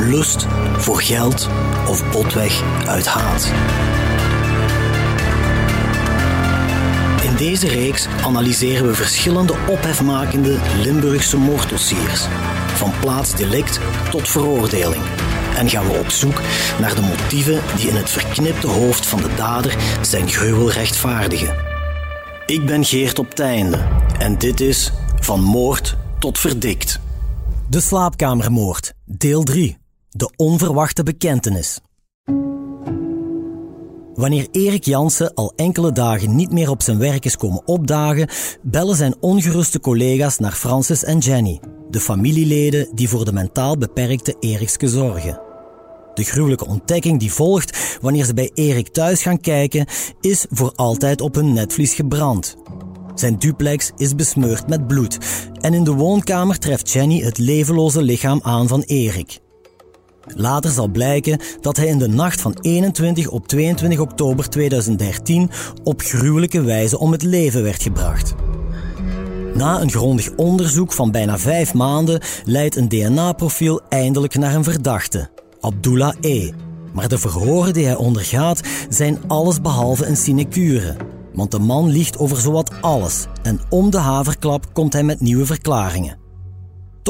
lust, voor geld of botweg uit haat. In deze reeks analyseren we verschillende ophefmakende Limburgse moorddossiers, van plaatsdelict tot veroordeling. En gaan we op zoek naar de motieven die in het verknipte hoofd van de dader zijn gruwel rechtvaardigen. Ik ben Geert op Teinde en dit is Van Moord tot Verdikt. De slaapkamermoord, deel 3. De onverwachte bekentenis. Wanneer Erik Jansen al enkele dagen niet meer op zijn werk is komen opdagen, bellen zijn ongeruste collega's naar Francis en Jenny, de familieleden die voor de mentaal beperkte Erikske zorgen. De gruwelijke ontdekking die volgt wanneer ze bij Erik thuis gaan kijken, is voor altijd op hun netvlies gebrand. Zijn duplex is besmeurd met bloed en in de woonkamer treft Jenny het levenloze lichaam aan van Erik. Later zal blijken dat hij in de nacht van 21 op 22 oktober 2013 op gruwelijke wijze om het leven werd gebracht. Na een grondig onderzoek van bijna vijf maanden leidt een DNA-profiel eindelijk naar een verdachte, Abdullah E. Maar de verhoren die hij ondergaat zijn allesbehalve een sinecure. Want de man liegt over zowat alles en om de haverklap komt hij met nieuwe verklaringen.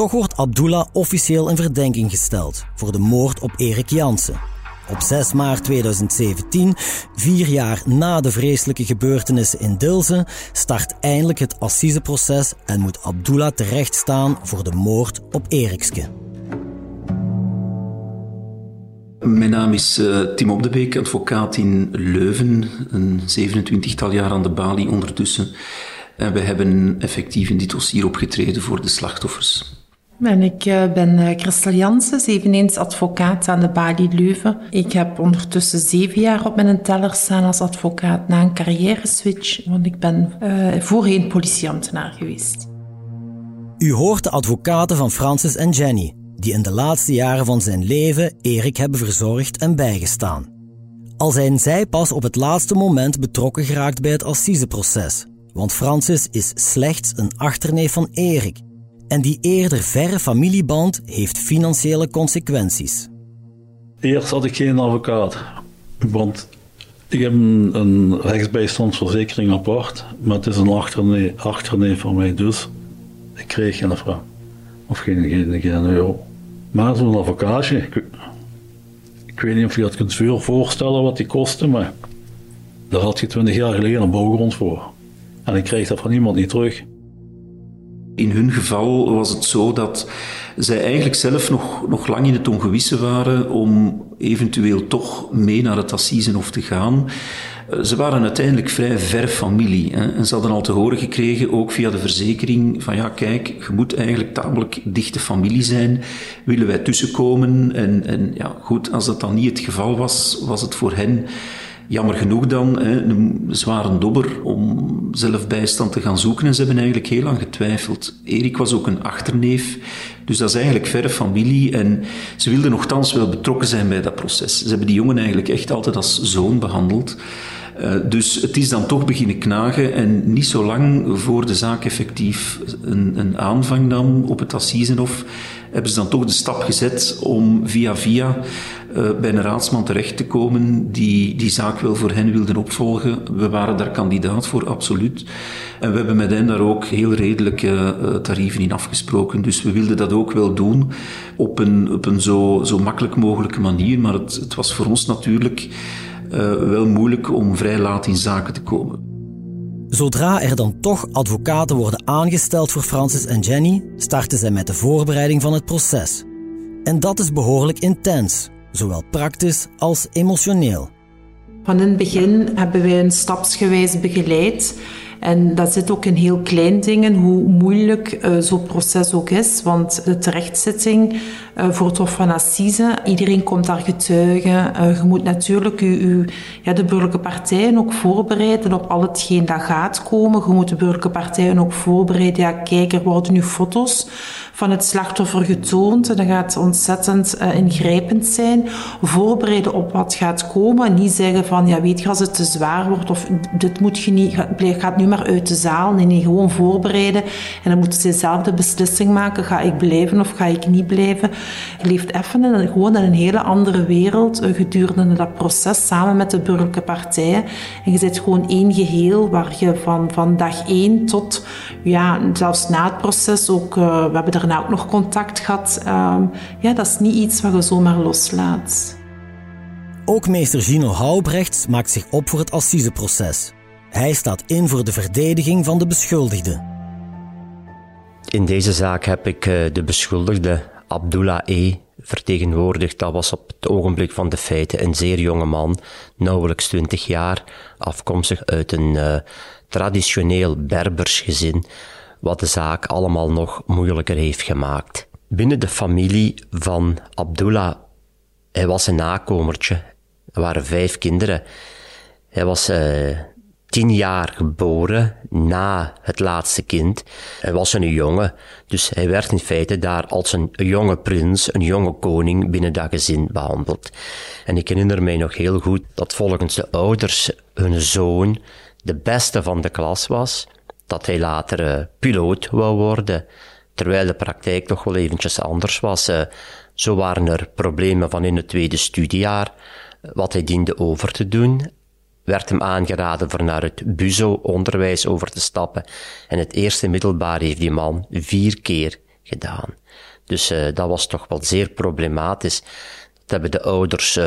Toch wordt Abdullah officieel in verdenking gesteld voor de moord op Erik Jansen. Op 6 maart 2017, vier jaar na de vreselijke gebeurtenissen in Dilsen, start eindelijk het assiseproces en moet Abdullah terechtstaan voor de moord op Erikske. Mijn naam is uh, Tim Op de Beek, advocaat in Leuven, een 27-tal jaar aan de balie ondertussen. En we hebben effectief in dit dossier opgetreden voor de slachtoffers. Ik uh, ben uh, Christel Jansen, eveneens advocaat aan de Balie Leuven. Ik heb ondertussen zeven jaar op mijn teller staan als advocaat na een carrière-switch, want ik ben voorheen politieambtenaar geweest. U hoort de advocaten van Francis en Jenny, die in de laatste jaren van zijn leven Erik hebben verzorgd en bijgestaan. Al zijn zij pas op het laatste moment betrokken geraakt bij het assiseproces, want Francis is slechts een achterneef van Erik en die eerder verre familieband heeft financiële consequenties. Eerst had ik geen advocaat, want ik heb een, een rechtsbijstandsverzekering apart, maar het is een achterneef, achterneef van mij, dus ik kreeg geen vraag. Of geen, geen, geen euro. Maar zo'n advocaatje, ik, ik, weet niet of je dat kunt voorstellen wat die kostte, maar daar had je twintig jaar geleden een bouwgrond voor. En ik kreeg dat van iemand niet terug. In hun geval was het zo dat zij eigenlijk zelf nog, nog lang in het ongewisse waren om eventueel toch mee naar het Assisenhof te gaan. Eh, ze waren uiteindelijk vrij ver familie. En ze hadden al te horen gekregen, ook via de verzekering, van ja, kijk, je moet eigenlijk tamelijk dichte familie zijn. Willen wij tussenkomen? En, en ja, goed, als dat dan niet het geval was, was het voor hen jammer genoeg dan hè, een zware dobber om zelf bijstand te gaan zoeken. En ze hebben eigenlijk heel lang getwijfeld. Erik was ook een achterneef, dus dat is eigenlijk verre familie. En ze wilden nogthans wel betrokken zijn bij dat proces. Ze hebben die jongen eigenlijk echt altijd als zoon behandeld. Uh, dus het is dan toch beginnen knagen en niet zo lang voor de zaak effectief een, een aanvang nam op het Assisenhof, hebben ze dan toch de stap gezet om via via uh, bij een raadsman terecht te komen die die zaak wel voor hen wilden opvolgen. We waren daar kandidaat voor, absoluut. En we hebben met hen daar ook heel redelijke uh, tarieven in afgesproken. Dus we wilden dat ook wel doen op een, op een zo, zo makkelijk mogelijke manier. Maar het, het was voor ons natuurlijk wel moeilijk om vrij laat in zaken te komen. Zodra er dan toch advocaten worden aangesteld voor Francis en Jenny, starten zij met de voorbereiding van het proces. En dat is behoorlijk intens, zowel praktisch als emotioneel. Van in het begin hebben wij een stapsgewijs begeleid En dat zit ook in heel klein dingen, hoe moeilijk uh, zo'n proces ook is. Want de terechtzitting uh, voor het Hof van Assise, iedereen komt daar getuigen. Uh, je moet natuurlijk u, ja, de burgerlijke partijen ook voorbereiden op al hetgeen dat gaat komen. Je moet de burgerlijke partijen ook voorbereiden. Ja, kijk, er worden nu foto's van het slachtoffer getoond. En dat gaat ontzettend uh, ingrijpend zijn. Voorbereiden op wat gaat komen. En niet zeggen van, ja, weet je, als het te zwaar wordt of dit moet je niet, gaat nu maar uit de zaal. Nee, nee, gewoon voorbereiden. En dan moeten ze zelf de beslissing maken. Ga ik blijven of ga ik niet blijven? Je leeft even in, gewoon in een hele andere wereld uh, gedurende dat proces samen met de burgerlijke partijen. En je zit gewoon één geheel waar je van, van dag één tot, ja, zelfs na het proces ook, uh, we hebben er daarna ook nog contact gehad. Um, ja, dat is niet iets wat je zomaar loslaat. Ook meester Gino Houbrechts maakt zich op voor het assiseproces. Hij staat in voor de verdediging van de beschuldigde. In deze zaak heb ik eh, de beschuldigde Abdullah E. vertegenwoordigd. Dat was op het ogenblik van de feiten een zeer jonge man, nauwelijks 20 jaar, afkomstig uit een uh, traditioneel Berbers gezin wat de zaak allemaal nog moeilijker heeft gemaakt. Binnen de familie van Abdullah, hij was een nakomertje. Er waren vijf kinderen. Hij was uh, tien jaar geboren na het laatste kind. Hij was een jongen, dus hij werd in feite daar als een jonge prins, een jonge koning binnen dat gezin behandeld. En ik herinner mij nog heel goed dat volgens de ouders hun zoon de beste van de klas was dat hij later uh, piloot wou worden, terwijl de praktijk toch wel eventjes anders was. Uh, zo waren er problemen van in het tweede studiejaar, wat hij diende over te doen. Werd hem aangeraden voor naar het BUZO-onderwijs over te stappen. En het eerste middelbaar heeft die man vier keer gedaan. Dus uh, dat was toch wel zeer problematisch. Dat hebben de ouders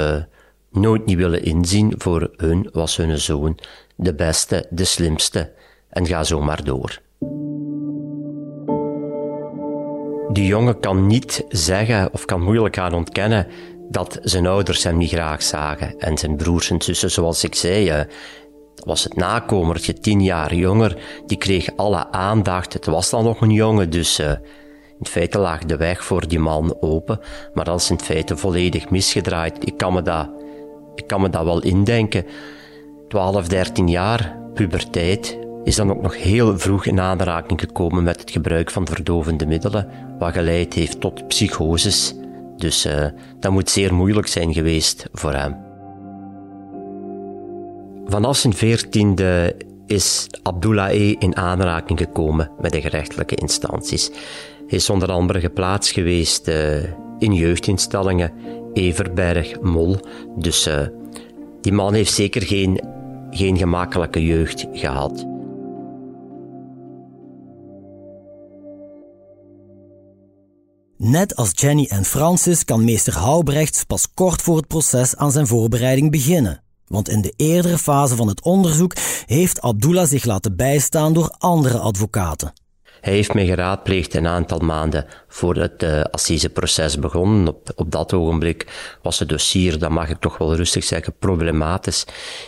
nooit niet willen inzien. Voor hun was hun zoon de beste, de slimste, en ga zo maar door. Die jongen kan niet zeggen of kan moeilijk gaan ontkennen dat zijn ouders hem niet graag zagen. En zijn broers en zussen, zoals ik zei, uh, was het nakomertje, tien jaar jonger, die kreeg alle aandacht. Het was dan nog een jongen, dus uh, in feite lag de weg voor die man open. Maar dat is in feite volledig misgedraaid. Ik kan me dat, ik kan me dat wel indenken. 12, 13 jaar, puberteit, is dan ook nog heel vroeg in aanraking gekomen met het gebruik van verdovende middelen, wat geleid heeft tot psychoses. Dus uh, dat moet zeer moeilijk zijn geweest voor hem. Vanaf zijn veertiende is Abdullah E. in aanraking gekomen met de gerechtelijke instanties. Hij is onder andere geplaatst geweest uh, in jeugdinstellingen, Everberg, Mol. Dus uh, die man heeft zeker geen, geen gemakkelijke jeugd gehad. Net als Jenny en Francis kan meester Houbrechts pas kort voor het proces aan zijn voorbereiding beginnen. Want in de eerdere fase van het onderzoek heeft Abdullah zich laten bijstaan door andere advocaten. Hij heeft mij geraadpleegd een aantal maanden voordat het uh, assiseproces begon. Op, op dat ogenblik was het dossier, dat mag ik toch wel rustig zeggen, problematisch.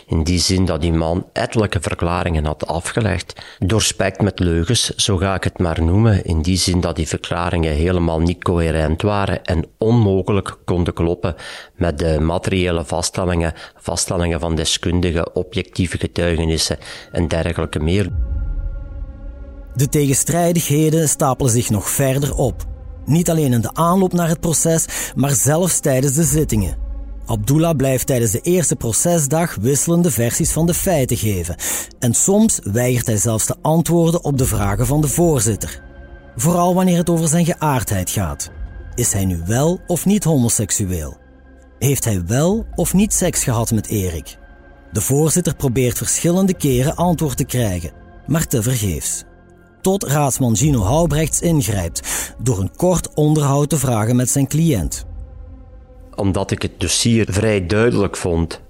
In die zin dat die man ettelijke verklaringen had afgelegd. Doorspekt met leugens, zo ga ik het maar noemen. In die zin dat die verklaringen helemaal niet coherent waren en onmogelijk konden kloppen met de materiële vaststellingen, vaststellingen van deskundigen, objectieve getuigenissen en dergelijke meer. De tegenstrijdigheden stapelen zich nog verder op. Niet alleen in de aanloop naar het proces, maar zelfs tijdens de zittingen. Abdullah blijft tijdens de eerste procesdag wisselende versies van de feiten geven. En soms weigert hij zelfs te antwoorden op de vragen van de voorzitter. Vooral wanneer het over zijn geaardheid gaat. Is hij nu wel of niet homoseksueel? Heeft hij wel of niet seks gehad met Erik? De voorzitter probeert verschillende keren antwoord te krijgen, maar tevergeefs tot raadsman Gino Houbrechts ingrijpt door een kort onderhoud te vragen met zijn cliënt. Omdat ik het dossier vrij duidelijk vond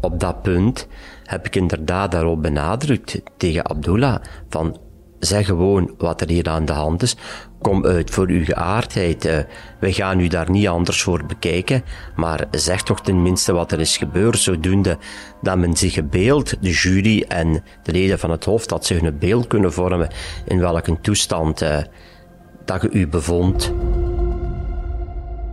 op dat punt, heb ik inderdaad daarop benadrukt tegen Abdullah van zeg gewoon wat er hier aan de hand is. Kom uit voor uw geaardheid. Uh, we gaan u daar niet anders voor bekijken, maar zeg toch tenminste wat er is gebeurd, zodoende dat men zich een beeld, de jury en de leden van het Hof, dat zich een beeld kunnen vormen in welke toestand uh, dat u bevond.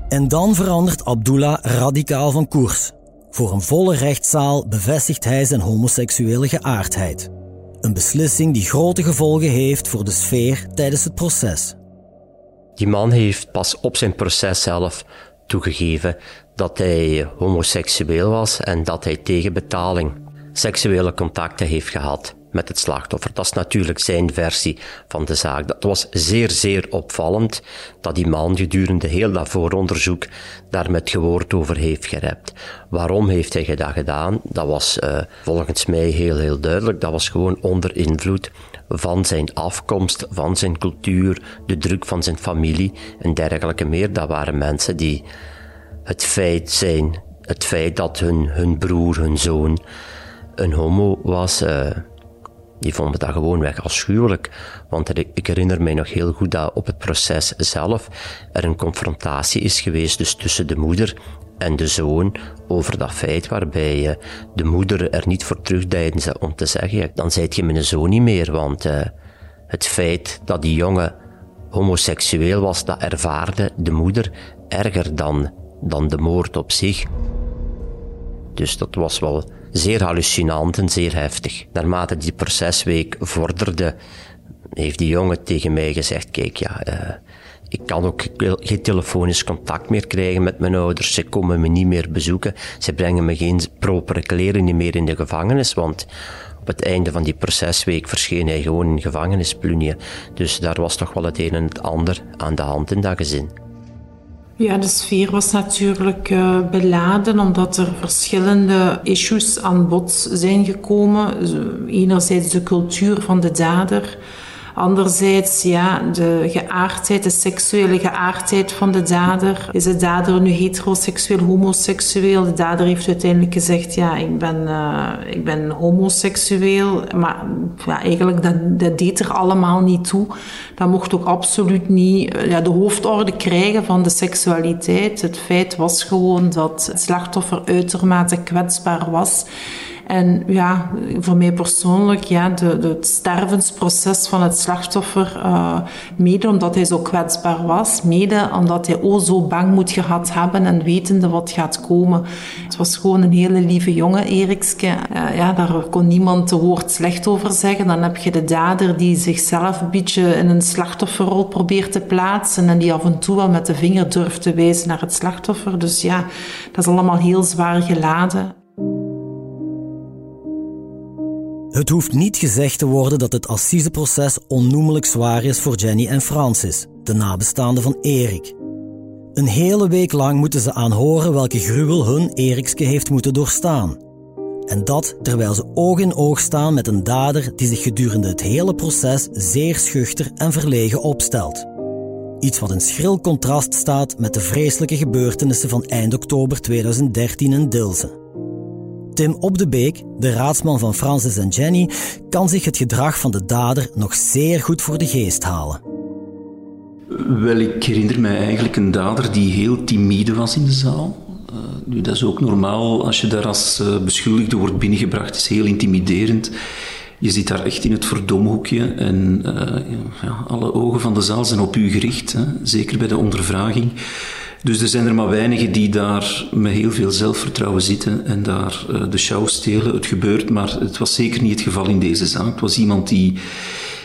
En dan verandert Abdullah radicaal van koers. Voor een volle rechtszaal bevestigt hij zijn homoseksuele geaardheid. Een beslissing die grote gevolgen heeft voor de sfeer tijdens het proces. Die man heeft pas op zijn proces zelf toegegeven dat hij homoseksueel was en dat hij tegen betaling seksuele contacten heeft gehad met het slachtoffer. Dat is natuurlijk zijn versie van de zaak. Dat was zeer, zeer opvallend dat die man gedurende heel dat vooronderzoek daar met gewoord over heeft gerept. Waarom heeft hij dat gedaan? Dat was uh, volgens mij heel, heel duidelijk. Dat was gewoon onder invloed van zijn afkomst, van zijn cultuur, de druk van zijn familie en dergelijke meer. Dat waren mensen die het feit zijn, het feit dat hun, hun broer, hun zoon een homo was, uh, die vonden dat gewoon weg afschuwelijk. Want ik herinner mij nog heel goed dat op het proces zelf er een confrontatie is geweest dus tussen de moeder en de zoon over dat feit waarbij uh, de moeder er niet voor terugdeidde om te zeggen, dan zijt je mijn zoon niet meer, want uh, het feit dat die jongen homoseksueel was, dat ervaarde de moeder erger dan, dan de moord op zich. Dus dat was wel zeer hallucinant en zeer heftig. Naarmate die procesweek vorderde, heeft die jongen tegen mij gezegd, kijk ja, uh, ik kan ook geen telefonisch contact meer krijgen met mijn ouders. Ze komen me niet meer bezoeken. Ze brengen me geen propere kleren meer in de gevangenis, want op het einde van die procesweek verscheen hij gewoon in gevangenisplunje. Dus daar was toch wel het een en het ander aan de hand in dat gezin. Ja, de sfeer was natuurlijk uh, beladen omdat er verschillende issues aan bod zijn gekomen. Enerzijds de cultuur van de dader, Anderzijds, ja, de geaardheid, de seksuele geaardheid van de dader. Is de dader nu heteroseksueel, homoseksueel? De dader heeft uiteindelijk gezegd, ja, ik ben, uh, ik ben homoseksueel. Maar ja, eigenlijk, dat, dat deed er allemaal niet toe. Dat mocht ook absoluut niet uh, ja, de hoofdorde krijgen van de seksualiteit. Het feit was gewoon dat het slachtoffer uitermate kwetsbaar was. En ja, voor mij persoonlijk, ja, de, het stervensproces van het slachtoffer, uh, mede omdat hij zo kwetsbaar was, mede omdat hij o zo bang moet gehad hebben en wetende wat gaat komen. Het was gewoon een hele lieve jongen, Erikske. Uh, ja, daar kon niemand te woord slecht over zeggen. Dan heb je de dader die zichzelf een beetje in een slachtofferrol probeert te plaatsen en die af en toe wel met de vinger durft te wijzen naar het slachtoffer. Dus ja, dat is allemaal heel zwaar geladen. Het hoeft niet gezegd te worden dat het assiseproces onnoemelijk zwaar is voor Jenny en Francis, de nabestaanden van Erik. Een hele week lang moeten ze aanhoren welke gruwel hun Erikske heeft moeten doorstaan. En dat terwijl ze oog in oog staan met een dader die zich gedurende het hele proces zeer schuchter en verlegen opstelt. Iets wat in schril contrast staat met de vreselijke gebeurtenissen van eind oktober 2013 in Dilsen. Tim Op de Beek, de raadsman van Francis en Jenny, kan zich het gedrag van de dader nog zeer goed voor de geest halen. Wel, ik herinner mij eigenlijk een dader die heel timide was in de zaal. Uh, nu, dat is ook normaal als je daar als uh, beschuldigde wordt binnengebracht. is heel intimiderend. Je zit daar echt in het verdomhoekje en uh, ja, alle ogen van de zaal zijn op u gericht. Hè? Zeker bij de ondervraging. Dus er zijn er maar weinigen die daar met heel veel zelfvertrouwen zitten en daar uh, de show stelen. Het gebeurt, maar het was zeker niet het geval in deze zaak. Het was iemand die,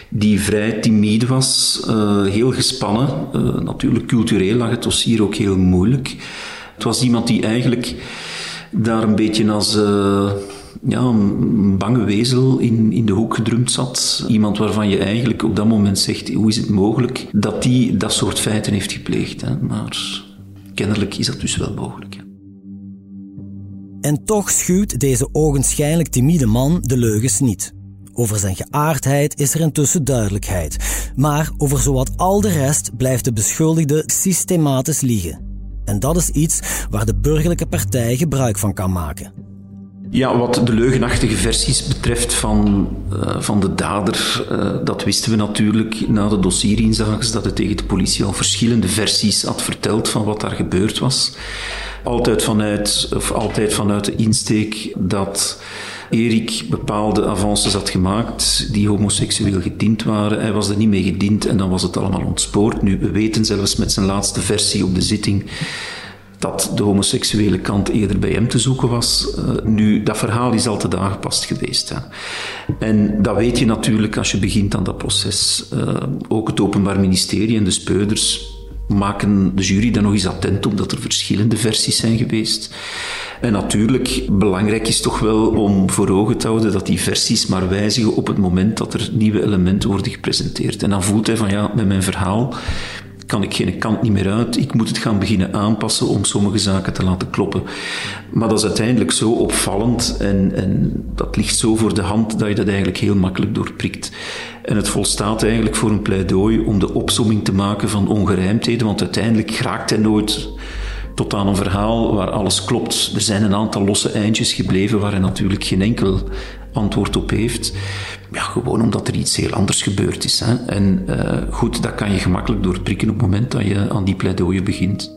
die vrij timide was, uh, heel gespannen. Uh, natuurlijk, cultureel lag het dossier ook heel moeilijk. Het was iemand die eigenlijk daar een beetje als ja, een bange wezel in, in de hoek gedrumd zat. Iemand waarvan je eigenlijk op dat moment zegt, hoe is het mogelijk dat die dat soort feiten heeft gepleegd. Hè? Maar kennelijk is dat dus wel mogelijk. En toch schuwt deze ogenschijnlijk timide man de leugens niet. Over zijn geaardheid is er intussen duidelijkheid. Maar over zowat al de rest blijft de beschuldigde systematisch liegen. En dat is iets waar de burgerlijke partij gebruik van kan maken. Ja, wat de leugenachtige versies betreft van, uh, van de dader, uh, dat wisten we natuurlijk na de dossierinzages, dat het tegen de politie al verschillende versies had verteld van wat daar gebeurd was. Altijd vanuit, of altijd vanuit de insteek dat Erik bepaalde avances had gemaakt die homoseksueel gediend waren. Hij was er niet mee gediend en dan was het allemaal ontspoord. Nu, we weten zelfs met zijn laatste versie op de zitting dat de homoseksuele kant eerder bij hem te zoeken was. Uh, nu, dat verhaal is al te aangepast geweest. Hè. En dat weet je natuurlijk als je begint aan dat proces. Uh, ook het Openbaar Ministerie en de speuders maken de jury dan nog eens attent op dat er verschillende versies zijn geweest. En natuurlijk, belangrijk is toch wel om voor ogen te houden dat die versies maar wijzigen op het moment dat er nieuwe elementen worden gepresenteerd. En dan voelt hij van ja, met mijn verhaal kan ik geen kant niet meer uit. Ik moet het gaan beginnen aanpassen om sommige zaken te laten kloppen. Maar dat is uiteindelijk zo opvallend en, en dat ligt zo voor de hand dat je dat eigenlijk heel makkelijk doorprikt. En het volstaat eigenlijk voor een pleidooi om de opsomming te maken van ongerijmdheden, want uiteindelijk raakt hij nooit tot aan een verhaal waar alles klopt. Er zijn een aantal losse eindjes gebleven waar hij natuurlijk geen enkel antwoord op heeft. Ja, gewoon omdat er iets heel anders gebeurd is. Hè. En uh, goed, dat kan je gemakkelijk doorprikken op het moment dat je aan die pleidooien begint.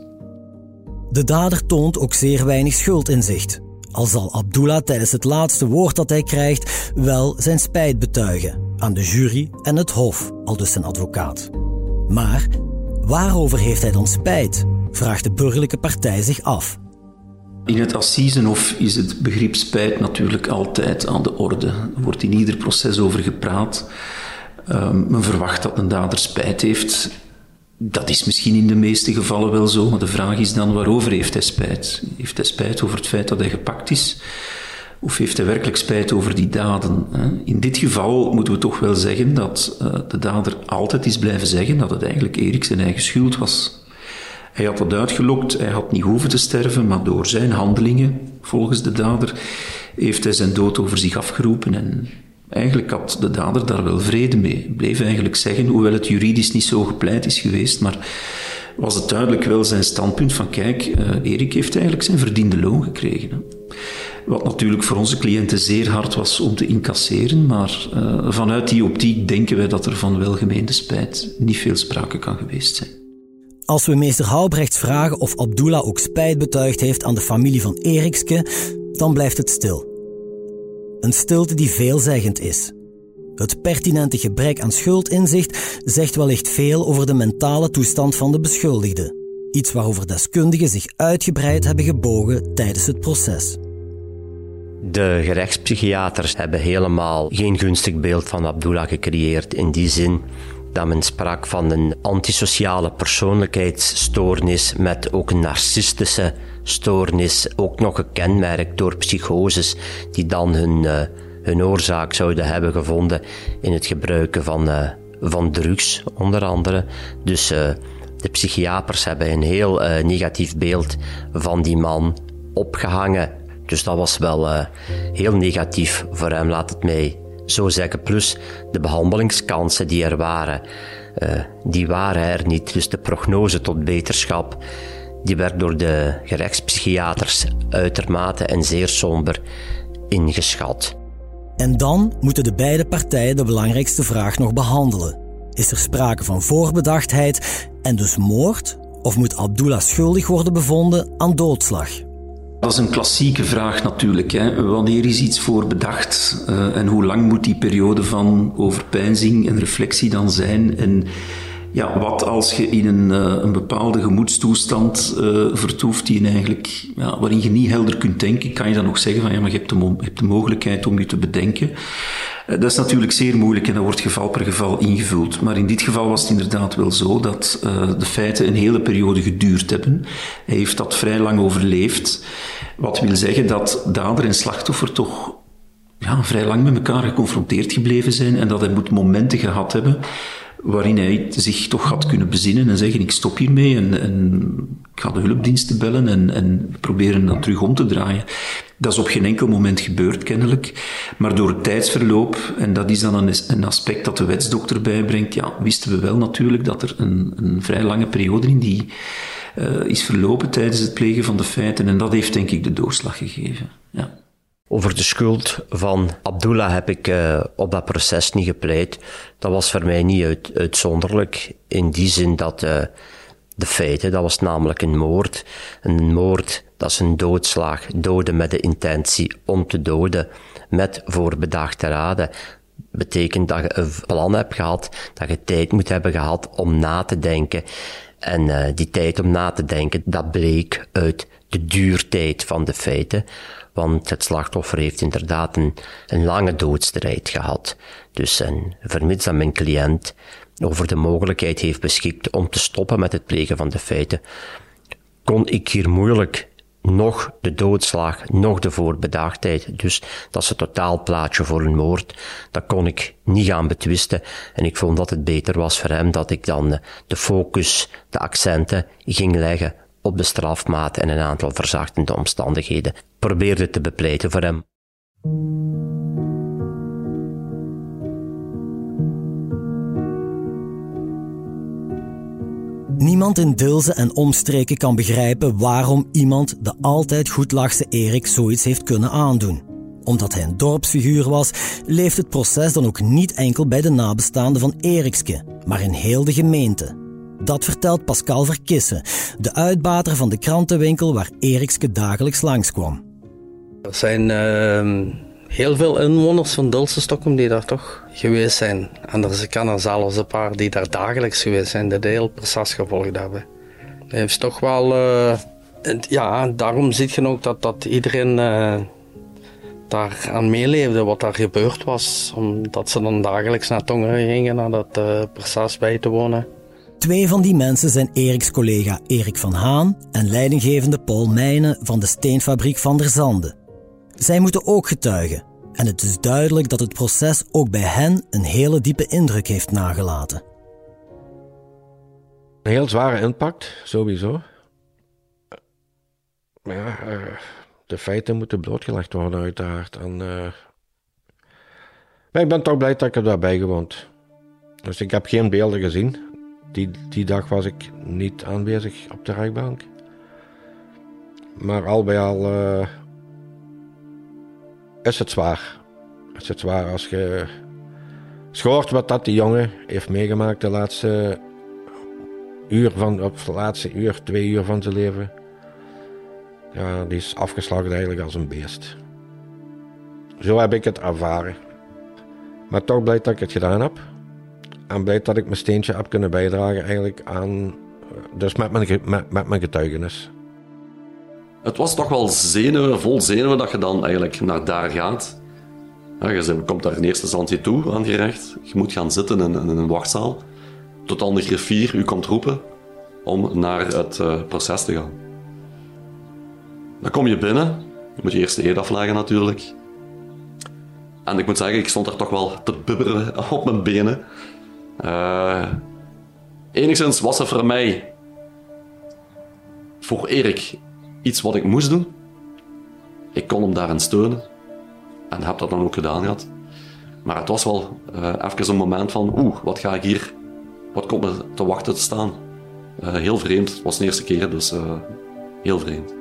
De dader toont ook zeer weinig schuldinzicht. Al zal Abdullah tijdens het laatste woord dat hij krijgt wel zijn spijt betuigen aan de jury en het hof, al dus zijn advocaat. Maar waarover heeft hij dan spijt? vraagt de burgerlijke partij zich af. In het Assisenhof is het begrip spijt natuurlijk altijd aan de orde. Er wordt in ieder proces over gepraat. Um, men verwacht dat een dader spijt heeft. Dat is misschien in de meeste gevallen wel zo, maar de vraag is dan waarover heeft hij spijt? Heeft hij spijt over het feit dat hij gepakt is? Of heeft hij werkelijk spijt over die daden? In dit geval moeten we toch wel zeggen dat uh, de dader altijd is blijven zeggen dat het eigenlijk Erik zijn eigen schuld was. Hij had dat uitgelokt, hij had niet hoeven te sterven, maar door zijn handelingen, volgens de dader, heeft hij zijn dood over zich afgeroepen. En eigenlijk had de dader daar wel vrede mee. Bleef eigenlijk zeggen, hoewel het juridisch niet zo gepleit is geweest, maar was het duidelijk wel zijn standpunt van kijk, uh, Erik heeft eigenlijk zijn verdiende loon gekregen. Wat natuurlijk voor onze cliënten zeer hard was om te incasseren, maar uh, vanuit die optiek denken wij dat er van welgemeende spijt niet veel sprake kan geweest zijn. Als we meester Houbrechts vragen of Abdullah ook spijt betuigd heeft aan de familie van Erikske, dan blijft het stil. Een stilte die veelzeggend is. Het pertinente gebrek aan schuldinzicht zegt wellicht veel over de mentale toestand van de beschuldigde. Iets waarover deskundigen zich uitgebreid hebben gebogen tijdens het proces. De gerechtspsychiaters hebben helemaal geen gunstig beeld van Abdullah gecreëerd in die zin dat men sprak van een antisociale persoonlijkheidsstoornis met ook een narcistische stoornis, ook nog gekenmerkt door psychoses die dan hun, uh, hun oorzaak zouden hebben gevonden in het gebruiken van, uh, van drugs, onder andere. Dus uh, de psychiaters hebben een heel negatief beeld van die man opgehangen. Dus dat was wel heel negatief voor hem, laat het mij zo zeggen. Plus de behandelingskansen die er waren, uh, die waren er niet. Dus de prognose tot beterschap, die werd door de gerechtspsychiaters uitermate en zeer somber ingeschat. En dan moeten de beide partijen de belangrijkste vraag nog behandelen. Is er sprake van voorbedachtheid en dus moord? Of moet Abdullah schuldig worden bevonden aan doodslag? Dat is een klassieke vraag natuurlijk. Hè. Wanneer is iets voor bedacht uh, en hoe lang moet die periode van overpeinzing en reflectie dan zijn? En ja, wat als je in een, uh, een bepaalde gemoedstoestand uh, vertoeft die eigenlijk, ja, waarin je niet helder kunt denken, kan je dan nog zeggen van ja, maar je hebt de, je hebt de mogelijkheid om je te bedenken. Uh, dat is natuurlijk zeer moeilijk en dat wordt geval per geval ingevuld. Maar in dit geval was het inderdaad wel zo dat de feiten een hele periode geduurd hebben. Hij heeft dat vrij lang overleefd. Wat wil zeggen dat dader en slachtoffer toch ja, vrij lang met elkaar geconfronteerd gebleven zijn en dat hij moet momenten gehad hebben waarin hij zich toch had kunnen bezinnen en zeggen ik stop hiermee en, en ik ga de hulpdiensten bellen en, en proberen dat terug om te draaien. Dat is op geen enkel moment gebeurd, kennelijk. Maar door het tijdsverloop, en dat is dan een, een aspect dat de wetsdokter bijbrengt, ja, wisten we wel natuurlijk dat er een, een vrij lange periode in die uh, is verlopen tijdens het plegen van de feiten. En dat heeft denk ik de doorslag gegeven. Ja. Over de schuld van Abdullah heb ik uh, op dat proces niet gepleit. Dat was voor mij niet uit, uitzonderlijk. In die zin dat uh, de feiten, dat was namelijk een moord. Een moord, dat is een doodslag. Doden met de intentie om te doden. Met voorbedachte raden. Betekent dat je een plan hebt gehad, dat je tijd moet hebben gehad om na te denken. En uh, die tijd om na te denken, dat bleek uit de duurtijd van de feiten. Want het slachtoffer heeft inderdaad een, lange doodstrijd gehad. Dus en vermits dat mijn cliënt over de mogelijkheid heeft beschikt om te stoppen met het plegen van de feiten, kon ik hier moeilijk nog de doodslag, nog de voorbedachtheid. Dus dat is het totaalplaatje voor een moord. Dat kon ik niet gaan betwisten. En ik vond dat het beter was voor hem dat ik dan de focus, de accenten ging leggen op de strafmaat en een aantal verzachtende omstandigheden. Probeerde te bepleiten voor hem. Niemand in Dilze en omstreken kan begrijpen waarom iemand de altijd goedlachse Erik zoiets heeft kunnen aandoen. Omdat hij een dorpsfiguur was, leeft het proces dan ook niet enkel bij de nabestaanden van Erikske, maar in heel de gemeente. Dat vertelt Pascal Verkissen, de uitbater van de krantenwinkel waar Erikske dagelijks langskwam. Er zijn uh, heel veel inwoners van Stockholm die daar toch geweest zijn. En er kan er zelfs een paar die daar dagelijks geweest zijn, die de hele proces gevolgd hebben. Dat heeft toch wel... Uh, ja, daarom zie je ook dat, dat iedereen uh, daar aan meeleefde wat daar gebeurd was. Omdat ze dan dagelijks naar Tongeren gingen naar dat uh, bij te wonen. Twee van die mensen zijn Eriks collega Erik van Haan en leidinggevende Paul Meijnen van de steenfabriek Van der Zande. Zij moeten ook getuigen. En het is duidelijk dat het proces ook bij hen een hele diepe indruk heeft nagelaten. Een heel zware impact, sowieso. Maar ja, uh, de feiten moeten blootgelegd worden, uiteraard. En, uh... maar ik ben toch blij dat ik er daarbij gewoond. Dus ik heb geen beelden gezien. Die, die dag was ik niet aanwezig op de rechtbank. Maar al bij al uh, is het zwaar. Is het zwaar als je schoort wat dat die jongen heeft meegemaakt de laatste uur van, op de laatste uur, twee uur van zijn leven. Ja, die is afgeslagen eigenlijk als een beest. Zo heb ik het ervaren. Maar toch blij dat ik het gedaan heb. En blij dat ik mijn steentje heb kunnen bijdragen eigenlijk aan, dus met mijn, met, met mijn getuigenis. Het was toch wel zenuwen, vol zenuwen dat je dan eigenlijk naar daar gaat. Je komt daar in eerste instantie toe aan gerecht. Je moet gaan zitten in, in een wachtzaal. Tot dan de griffier u komt roepen om naar het uh, proces te gaan. Dan kom je binnen. Je moet je eerst de afleggen natuurlijk. En ik moet zeggen, ik stond daar toch wel te bibberen op mijn benen. Uh, enigszins was het voor mij, voor Erik, iets wat ik moest doen. Ik kon hem daarin steunen. En heb dat dan ook gedaan gehad. Maar het was wel uh, even een moment van, oeh, wat ga ik hier, wat komt me te wachten te staan. Uh, heel vreemd, het was de eerste keer, dus heel vreemd.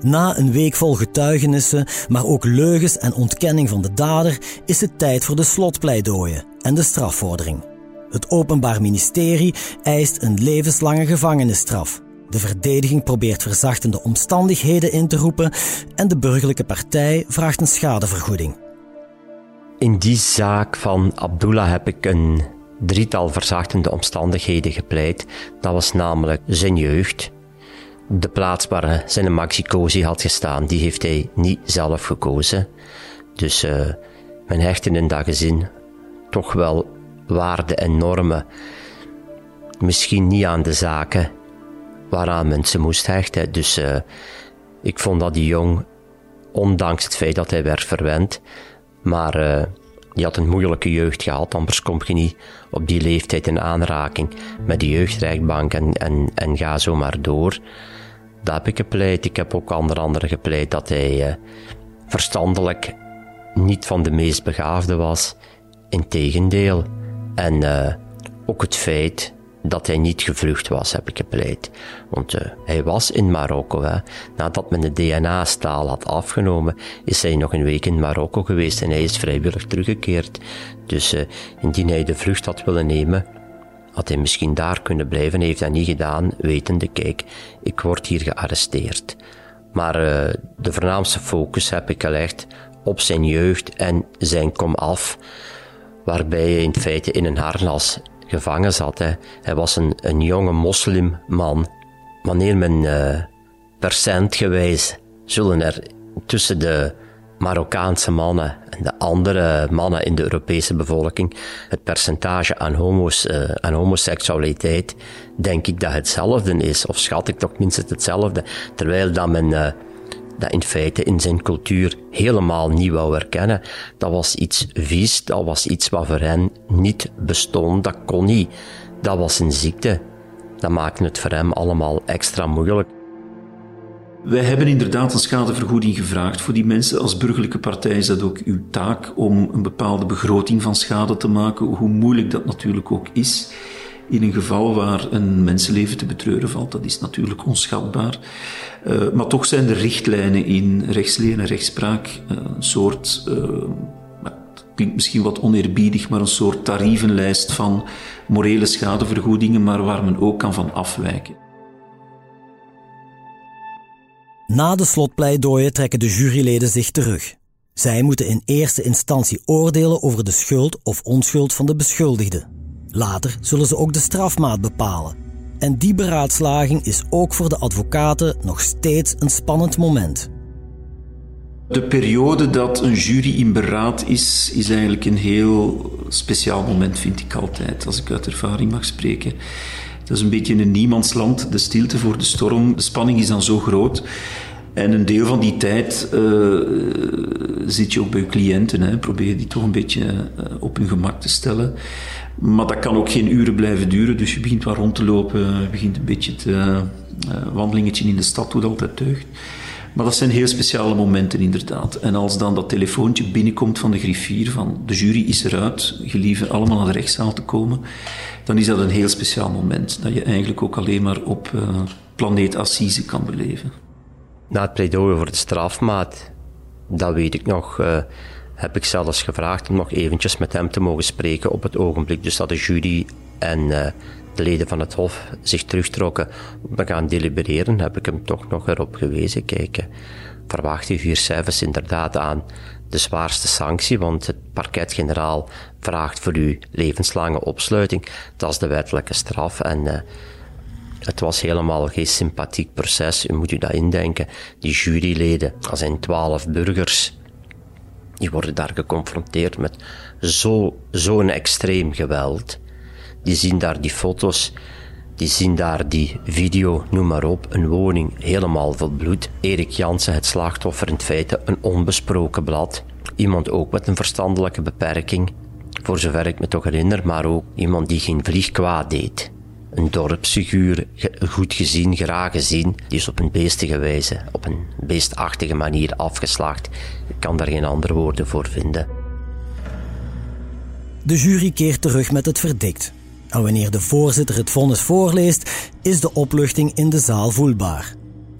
Na een week vol getuigenissen, maar ook leugens en ontkenning van de dader, is het tijd voor de slotpleidooien en de strafvordering. Het Openbaar Ministerie eist een levenslange gevangenisstraf. De verdediging probeert verzachtende omstandigheden in te roepen en de burgerlijke partij vraagt een schadevergoeding. In die zaak van Abdullah heb ik een drietal verzachtende omstandigheden gepleit. Dat was namelijk zijn jeugd. De plaats waar zijn maxicosi had gestaan, die heeft hij niet zelf gekozen. Dus uh, mijn hechten in dat gezin toch wel waarden en normen. Misschien niet aan de zaken waaraan mensen moest hechten. Dus uh, ik vond dat die jong, ondanks het feit dat hij werd verwend, maar die had een moeilijke jeugd gehad, anders kom je niet op die leeftijd in aanraking met de jeugdrechtbank en, en, en ga zo maar door. Dat heb ik gepleit. Ik heb ook onder andere gepleit dat hij uh, verstandelijk niet van de meest begaafde was. Integendeel. En uh, ook het feit dat hij niet gevlucht was, heb ik gepleit. Want uh, hij was in Marokko. Hè. Nadat men de DNA-staal had afgenomen, is hij nog een week in Marokko geweest en hij is vrijwillig teruggekeerd. Dus uh, indien hij de vlucht had willen nemen, had hij misschien daar kunnen blijven. Hij heeft dat niet gedaan, wetende, kijk, ik word hier gearresteerd. Maar uh, de voornaamste focus heb ik gelegd op zijn jeugd en zijn komaf, waarbij hij in feite in een harnas gevangen zat. Hij was een, een jonge moslimman. Wanneer men uh, percentgewijs zullen er tussen de Marokkaanse mannen en de andere mannen in de Europese bevolking het percentage aan, homo's, uh, aan homoseksualiteit, denk ik dat hetzelfde is, of schat ik toch minstens hetzelfde, terwijl dat men uh, dat in feite in zijn cultuur helemaal niet wou erkennen. Dat was iets vies, dat was iets wat voor hen niet bestond, dat kon niet. Dat was een ziekte. Dat maakte het voor hem allemaal extra moeilijk. Wij hebben inderdaad een schadevergoeding gevraagd voor die mensen. Als burgerlijke partij is dat ook uw taak om een bepaalde begroting van schade te maken, hoe moeilijk dat natuurlijk ook is in een geval waar een mensenleven te betreuren valt. Dat is natuurlijk onschatbaar. Uh, maar toch zijn er richtlijnen in rechtsleer en rechtspraak uh, een soort, uh, klinkt misschien wat oneerbiedig, maar een soort tarievenlijst van morele schadevergoedingen, maar waar men ook kan van afwijken. Na de slotpleidooien trekken de juryleden zich terug. Zij moeten in eerste instantie oordelen over de schuld of onschuld van de beschuldigde. Later zullen ze ook de strafmaat bepalen. En die beraadslaging is ook voor de advocaten nog steeds een spannend moment. De periode dat een jury in beraad is, is eigenlijk een heel speciaal moment, vind ik altijd, als ik uit ervaring mag spreken. Dat is een beetje een niemandsland, de stilte voor de storm. De spanning is dan zo groot. En een deel van die tijd uh, zit je ook bij je cliënten. Hè. Probeer die toch een beetje uh, op hun gemak te stellen. Maar dat kan ook geen uren blijven duren. Dus je begint wat rond te lopen. Je begint een beetje het uh, wandelingetje in de stad, hoe dat altijd deugt. Maar dat zijn heel speciale momenten inderdaad. En als dan dat telefoontje binnenkomt van de griffier van de jury is eruit, gelieve allemaal naar de rechtszaal te komen, dan is dat een heel speciaal moment. Dat je eigenlijk ook alleen maar op uh, planeet Assise kan beleven. Na het pleidooi voor de strafmaat, dat weet ik nog, uh, heb ik zelfs gevraagd om nog eventjes met hem te mogen spreken op het ogenblik. Dus dat de jury en uh, de leden van het Hof zich terugtrokken om te gaan delibereren, heb ik hem toch nog erop gewezen. Kijk, verwacht u vier cijfers inderdaad aan de zwaarste sanctie, want het parket-generaal vraagt voor u levenslange opsluiting. Dat is de wettelijke straf en uh, het was helemaal geen sympathiek proces, u moet u dat indenken. Die juryleden, dat zijn twaalf burgers, die worden daar geconfronteerd met zo, zo'n extreem geweld. Die zien daar die foto's, die zien daar die video, noem maar op, een woning helemaal vol bloed. Erik Jansen, het slachtoffer, in feite een onbesproken blad. Iemand ook met een verstandelijke beperking, voor zover ik me toch herinner, maar ook iemand die geen vlieg kwaad deed. Een dorpsfiguur, goed gezien, graag gezien, die is op een beestige wijze, op een beestachtige manier afgeslacht. Ik kan daar geen andere woorden voor vinden. De jury keert terug met het verdict. En wanneer de voorzitter het vonnis voorleest, is de opluchting in de zaal voelbaar.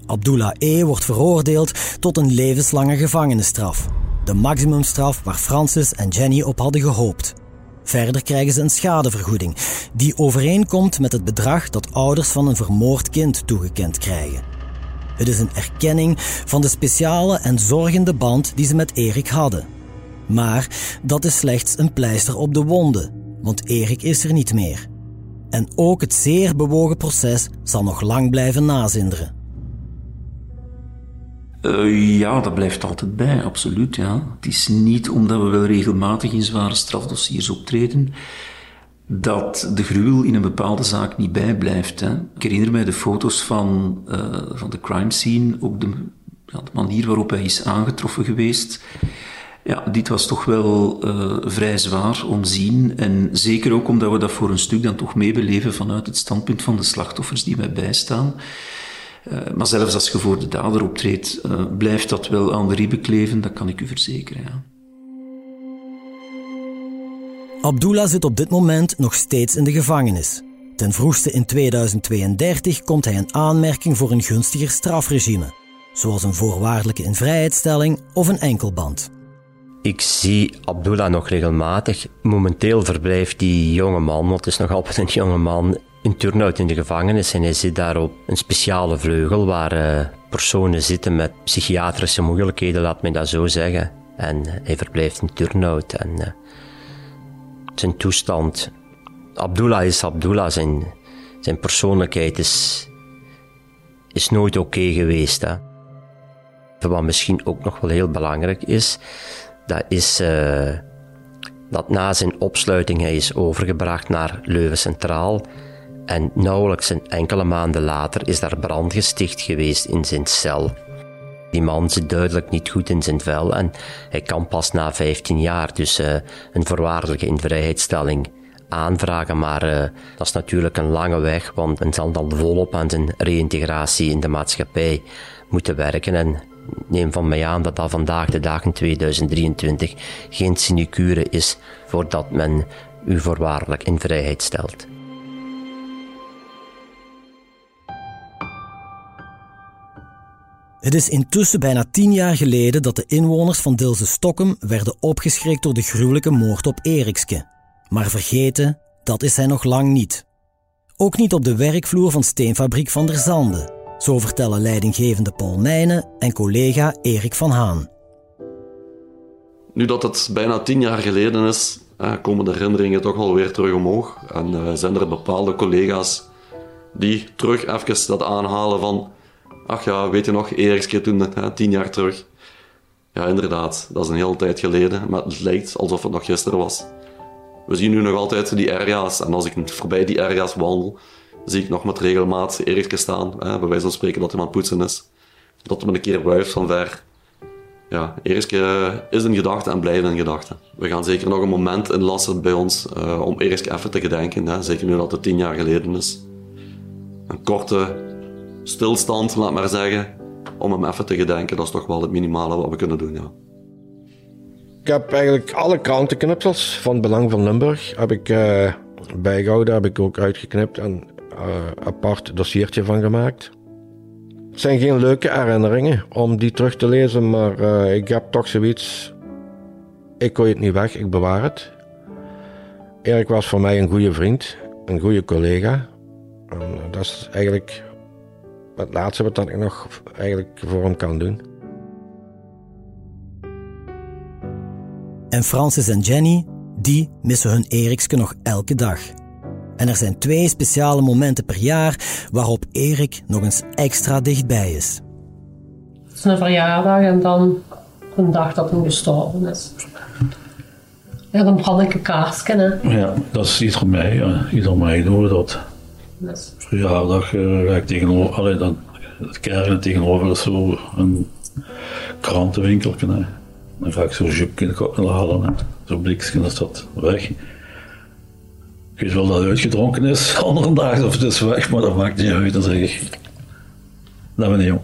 Abdullah E. wordt veroordeeld tot een levenslange gevangenisstraf. De maximumstraf waar Francis en Jenny op hadden gehoopt. Verder krijgen ze een schadevergoeding, die overeenkomt met het bedrag dat ouders van een vermoord kind toegekend krijgen. Het is een erkenning van de speciale en zorgende band die ze met Erik hadden. Maar dat is slechts een pleister op de wonden, want Erik is er niet meer. En ook het zeer bewogen proces zal nog lang blijven nazinderen. Uh, ja, dat blijft altijd bij, absoluut. Ja. Het is niet omdat we wel regelmatig in zware strafdossiers optreden, dat de gruwel in een bepaalde zaak niet bijblijft. Hè. Ik herinner mij de foto's van, uh, van de crime scene, ook de, ja, de, manier waarop hij is aangetroffen geweest. Ja, dit was toch wel uh, vrij zwaar om zien. En zeker ook omdat we dat voor een stuk dan toch meebeleven vanuit het standpunt van de slachtoffers die mij bijstaan. Uh, maar zelfs als je voor de dader optreedt, uh, blijft dat wel aan de ribben kleven, dat kan ik u verzekeren. Ja. Abdullah zit op dit moment nog steeds in de gevangenis. Ten vroegste in 2032 komt hij in aanmerking voor een gunstiger strafregime, zoals een voorwaardelijke invrijheidstelling of een enkelband. Ik zie Abdullah nog regelmatig. Momenteel verblijft die jonge man, want het is nog altijd een jonge man, in Turnhout in de gevangenis. En hij zit daar op een speciale vleugel waar uh, personen zitten met psychiatrische moeilijkheden, laat me dat zo zeggen. En hij verblijft in Turnhout. En uh, zijn toestand. Abdullah is Abdullah. Zijn, zijn persoonlijkheid is, is nooit oké geweest. Hè. Wat misschien ook nog wel heel belangrijk is, dat is uh, dat na zijn opsluiting hij is overgebracht naar Leuven Centraal. En nauwelijks een enkele maanden later is daar brand gesticht geweest in zijn cel. Die man zit duidelijk niet goed in zijn vel en hij kan pas na 15 jaar dus uh, een voorwaardelijke invrijheidstelling aanvragen. Maar uh, dat is natuurlijk een lange weg, want men zal dan volop aan zijn reïntegratie in de maatschappij moeten werken. En neem van mij aan dat dat vandaag de dag in 2023 geen sinecure is voordat men u voorwaardelijk in vrijheid stelt. Het is intussen bijna tien jaar geleden dat de inwoners van Dilse Stokkem werden opgeschrikt door de gruwelijke moord op Erikske. Maar vergeten, dat is hij nog lang niet. Ook niet op de werkvloer van steenfabriek Van der Zande. Zo vertellen leidinggevende Paul Nijnen en collega Erik van Haan. Nu dat het bijna tien jaar geleden is, komen de herinneringen toch alweer terug omhoog. En eh, zijn er bepaalde collega's die terug even dat aanhalen van Ach ja, weet je nog, Erikske toen, tien jaar terug. Ja, inderdaad, dat is een hele tijd geleden, maar het lijkt alsof het nog gisteren was. We zien nu nog altijd die area's en als ik voorbij die area's wandel, zie ik nog met regelmaat Erikske staan, hè, bij wijze van spreken dat het poetsen is. Dat hij een keer wuift van ver. Ja, Erikske is een gedachte en blijft een gedachte. We gaan zeker nog een moment inlassen bij ons uh, om Erikske even te gedenken, hè, zeker nu dat het tien jaar geleden is. Een korte stilstand, laat maar zeggen, om hem even te gedenken. Dat is toch wel het minimale wat we kunnen doen, ja. Ik heb eigenlijk alle krantenknipsels van Belang van Limburg heb ik, uh, bijgehouden, heb ik ook uitgeknipt en apart dossiertje van gemaakt. Het zijn geen leuke herinneringen om die terug te lezen, maar uh, ik heb toch zoiets. Ik gooi het niet weg, ik bewaar het. Erik was voor mij een goede vriend, een goede collega. En dat is eigenlijk het laatste wat ik nog eigenlijk voor hem kan doen. En Francis en Jenny, die missen hun Erikske nog elke dag. En er zijn twee speciale momenten per jaar waarop Erik nog eens extra dichtbij is. Het is een verjaardag en dan een dag dat hij gestorven is. Ja, dan brand ik een kaarsje. Ja, dat is iets van mij. Ja. Ieder mij doen we dat. Yes. Verjaardag uh, ga ik tegenover, allee, dan, het kern tegenover is zo een krantenwinkel. Hè. Dan ga ik zo'n jupje halen, zo'n blikje, is dat weg. Ik weet wel dat het uitgedronken is, andere dagen of het is weg, maar dat maakt niet uit. Dan zeg ik, dat ben ik jong.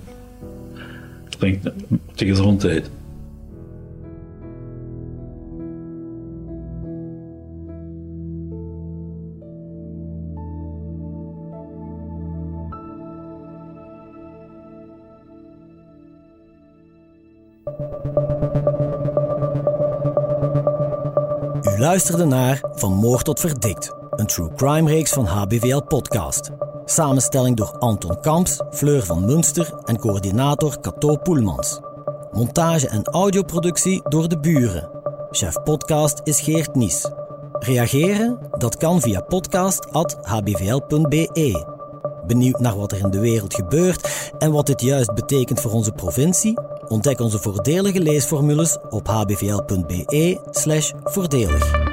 Drink de gezondheid. U luisterde naar Van Moord tot Verdikt, een true crime reeks van HBVL Podcast. Samenstelling door Anton Kamps, Fleur van Munster en coördinator Cato Poelmans. Montage en audioproductie door de buren. Chef podcast is Geert Nies. Reageren? Dat kan via podcast.hbvl.be. Benieuwd naar wat er in de wereld gebeurt en wat dit juist betekent voor onze provincie? Ontdek onze voordelige leesformules op hbvl.be/voordelig.